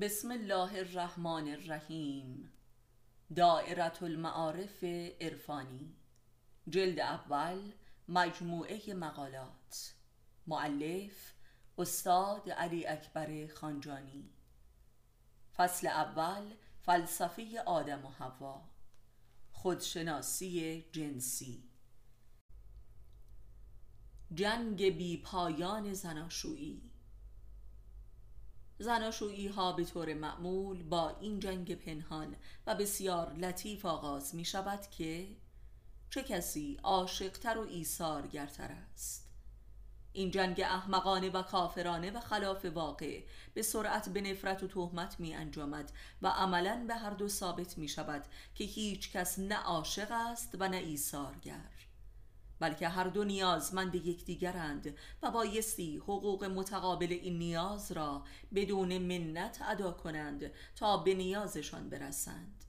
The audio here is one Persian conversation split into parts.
بسم الله الرحمن الرحیم. دائرة المعارف عرفانی. جلد اول مجموعه مقالات. معلف استاد علی اکبر خانجانی. فصل اول فلسفه آدم و حوا. خودشناسی جنسی. جنگ بی پایان زناشویی. زناشویی ها به طور معمول با این جنگ پنهان و بسیار لطیف آغاز می شود که چه کسی عاشقتر و ایثارگرتر است. این جنگ احمقانه و کافرانه و خلاف واقع به سرعت به نفرت و تهمت می انجامد و عملا به هر دو ثابت می شود که هیچ کس نه عاشق است و نه ایثارگر. بلکه هر دو نیازمند یکدیگرند و بایستی حقوق متقابل این نیاز را بدون منت ادا کنند تا به نیازشان برسند.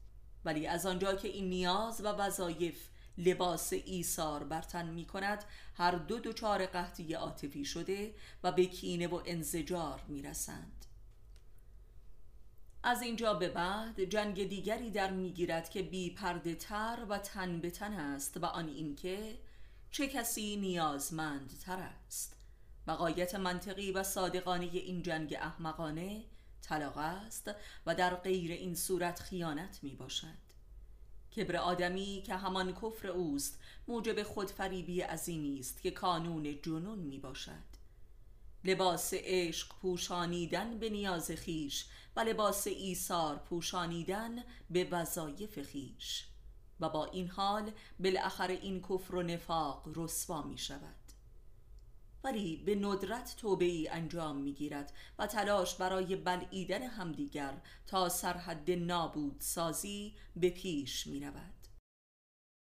ولی از آنجا که این نیاز و وظایف لباس ایثار بر تن می کند هر دو دچار قحطی عاطفی شده و به کینه و انزجار می رسند از اینجا به بعد جنگ دیگری در می‌گیرد که بی پرده تر و تن به تن است و آن اینکه چه کسی نیازمندتر است؟ بقایت منطقی و صادقانه این جنگ احمقانه طلاق است و در غیر این صورت خیانت می باشد کبر آدمی که همان کفر اوست موجب خودفریبی عظیمی است که کانون جنون می باشد لباس عشق پوشانیدن به نیاز خیش و لباس ایثار پوشانیدن به وظایف خیش. و با این حال بالاخره این کفر و نفاق رسوا می شود ولی به ندرت توبه ای انجام می گیرد و تلاش برای بلعیدن همدیگر تا سرحد نابود سازی به پیش می رود